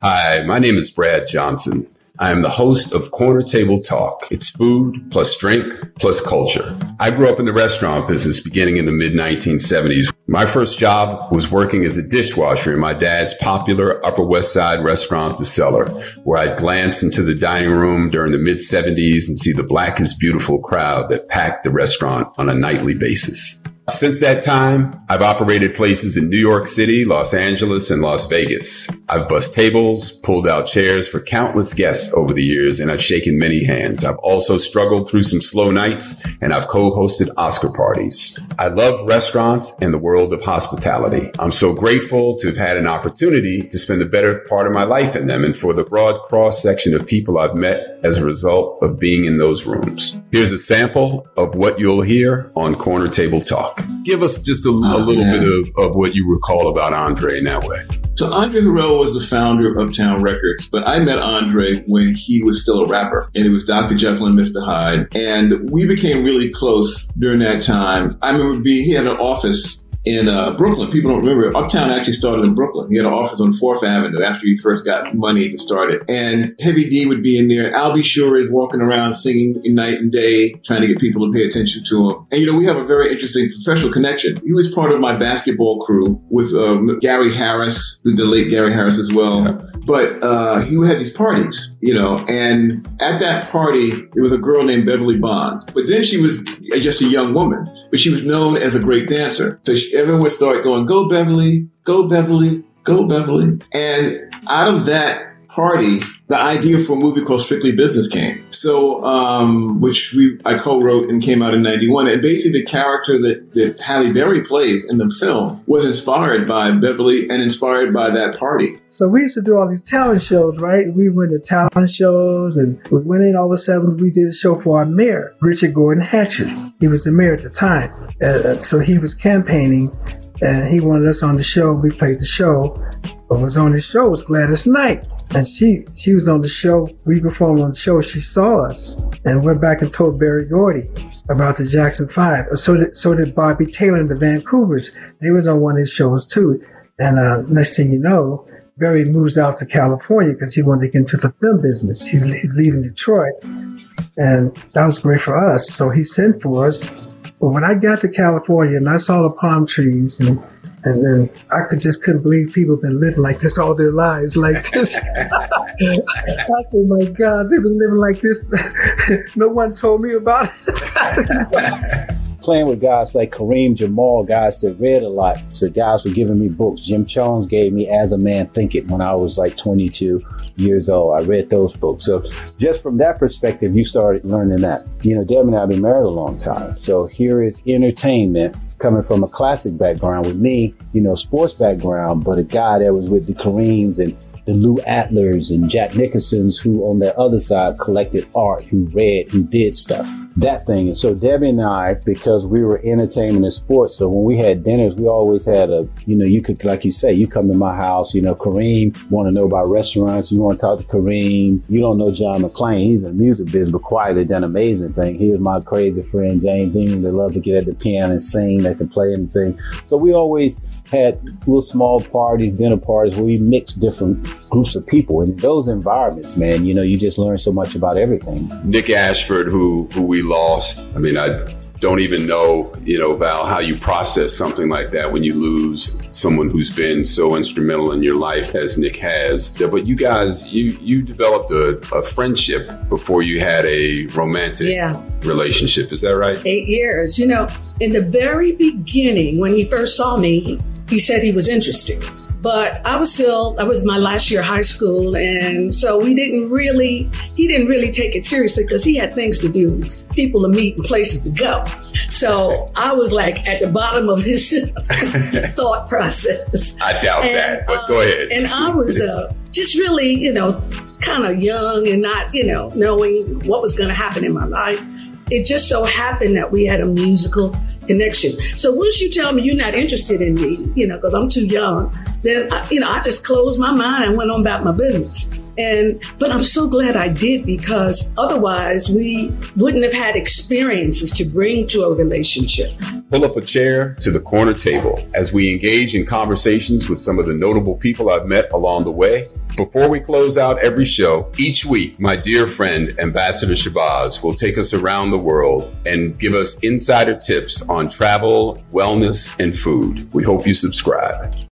Hi, my name is Brad Johnson. I am the host of Corner Table Talk. It's food plus drink plus culture. I grew up in the restaurant business beginning in the mid 1970s. My first job was working as a dishwasher in my dad's popular Upper West Side restaurant, The Cellar, where I'd glance into the dining room during the mid 70s and see the black is beautiful crowd that packed the restaurant on a nightly basis. Since that time, I've operated places in New York City, Los Angeles, and Las Vegas. I've bussed tables, pulled out chairs for countless guests over the years, and I've shaken many hands. I've also struggled through some slow nights, and I've co-hosted Oscar parties. I love restaurants and the world of hospitality. I'm so grateful to have had an opportunity to spend the better part of my life in them and for the broad cross section of people I've met as a result of being in those rooms. Here's a sample of what you'll hear on Corner Table Talk. Give us just a, oh, a little bit of, of what you recall about Andre in that way. So Andre Harrell was the founder of Uptown Records, but I met Andre when he was still a rapper, and it was Dr. Jekyll and Mr. Hyde, and we became really close during that time. I remember being he had an office in uh, Brooklyn. People don't remember. Uptown actually started in Brooklyn. He had an office on Fourth Avenue after he first got money to start it. And Heavy D would be in there. Al B. Sure is walking around singing night and day, trying to get people to pay attention to him. And you know, we have a very interesting professional connection. He was part of my basketball crew with um, Gary Harris, the late Gary Harris as well. But uh, he would have these parties, you know, and at that party, there was a girl named Beverly Bond. But then she was just a young woman, but she was known as a great dancer. So she, everyone would start going, "Go Beverly, go Beverly, go Beverly," and out of that party, the idea for a movie called Strictly Business came. So, um, which we I co-wrote and came out in '91. And basically, the character that, that Halle Berry plays in the film was inspired by Beverly and inspired by that party. So we used to do all these talent shows, right? We went to talent shows, and we went in all of a sudden. We did a show for our mayor, Richard Gordon Hatcher. He was the mayor at the time, uh, so he was campaigning and he wanted us on the show. We played the show. What was on the show was Gladys Knight. And she she was on the show. We performed on the show. She saw us and went back and told Berry Gordy about the Jackson Five. So did so did Bobby Taylor and the Vancouvers. They was on one of his shows too. And uh, next thing you know, Berry moves out to California because he wanted to get into the film business. He's he's leaving Detroit, and that was great for us. So he sent for us. But when I got to California and I saw the palm trees and and then I could just couldn't believe people have been living like this all their lives, like this. I said, my God, they've been living like this. no one told me about it. Playing with guys like Kareem Jamal, guys that read a lot. So guys were giving me books. Jim Chones gave me As a Man Thinketh when I was like 22 years old. I read those books. So just from that perspective, you started learning that. You know, Deb and I have been married a long time. So here is entertainment coming from a classic background with me, you know, sports background, but a guy that was with the Kareems and the Lou Adlers and Jack Nicholsons who on the other side collected art, who read, who did stuff. That thing. And so Debbie and I, because we were entertainment and sports, so when we had dinners, we always had a, you know, you could, like you say, you come to my house, you know, Kareem want to know about restaurants, you want to talk to Kareem, you don't know John McClain, he's in the music business, but quietly done amazing thing. He was my crazy friend, James Dean, that loved to get at the piano and sing, They can play anything. So we always had little small parties, dinner parties where we mixed different groups of people. In those environments, man, you know, you just learn so much about everything. Nick Ashford, who who we lost. I mean, I don't even know, you know, Val, how you process something like that when you lose someone who's been so instrumental in your life as Nick has. But you guys, you you developed a, a friendship before you had a romantic yeah. relationship. Is that right? Eight years. You know, in the very beginning, when he first saw me, he said he was interested. But I was still, I was my last year of high school. And so we didn't really, he didn't really take it seriously because he had things to do, people to meet and places to go. So I was like at the bottom of his thought process. I doubt and, that, but go ahead. And I was uh, just really, you know, kind of young and not, you know, knowing what was going to happen in my life it just so happened that we had a musical connection. So once you tell me you're not interested in me, you know, because I'm too young, then I, you know I just closed my mind and went on about my business. And but I'm so glad I did because otherwise we wouldn't have had experiences to bring to a relationship. Pull up a chair to the corner table as we engage in conversations with some of the notable people I've met along the way. Before we close out every show, each week, my dear friend, Ambassador Shabazz, will take us around the world and give us insider tips on travel, wellness, and food. We hope you subscribe.